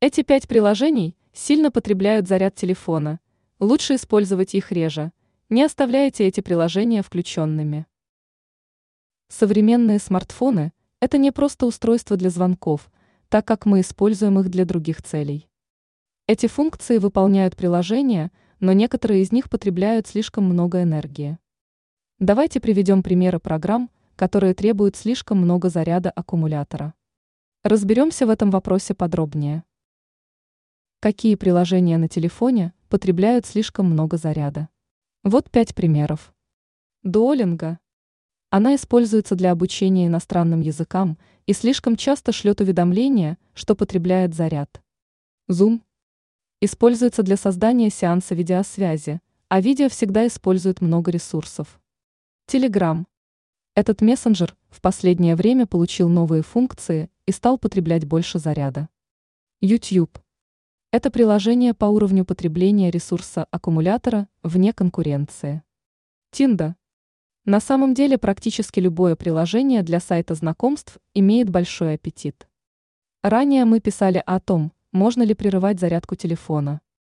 Эти пять приложений сильно потребляют заряд телефона. Лучше использовать их реже. Не оставляйте эти приложения включенными. Современные смартфоны – это не просто устройства для звонков, так как мы используем их для других целей. Эти функции выполняют приложения, но некоторые из них потребляют слишком много энергии. Давайте приведем примеры программ, которые требуют слишком много заряда аккумулятора. Разберемся в этом вопросе подробнее. Какие приложения на телефоне потребляют слишком много заряда? Вот пять примеров. Duolingo. Она используется для обучения иностранным языкам и слишком часто шлет уведомления, что потребляет заряд. Zoom. Используется для создания сеанса видеосвязи, а видео всегда использует много ресурсов. Telegram. Этот мессенджер в последнее время получил новые функции и стал потреблять больше заряда. YouTube. Это приложение по уровню потребления ресурса аккумулятора вне конкуренции. Тинда. На самом деле практически любое приложение для сайта знакомств имеет большой аппетит. Ранее мы писали о том, можно ли прерывать зарядку телефона.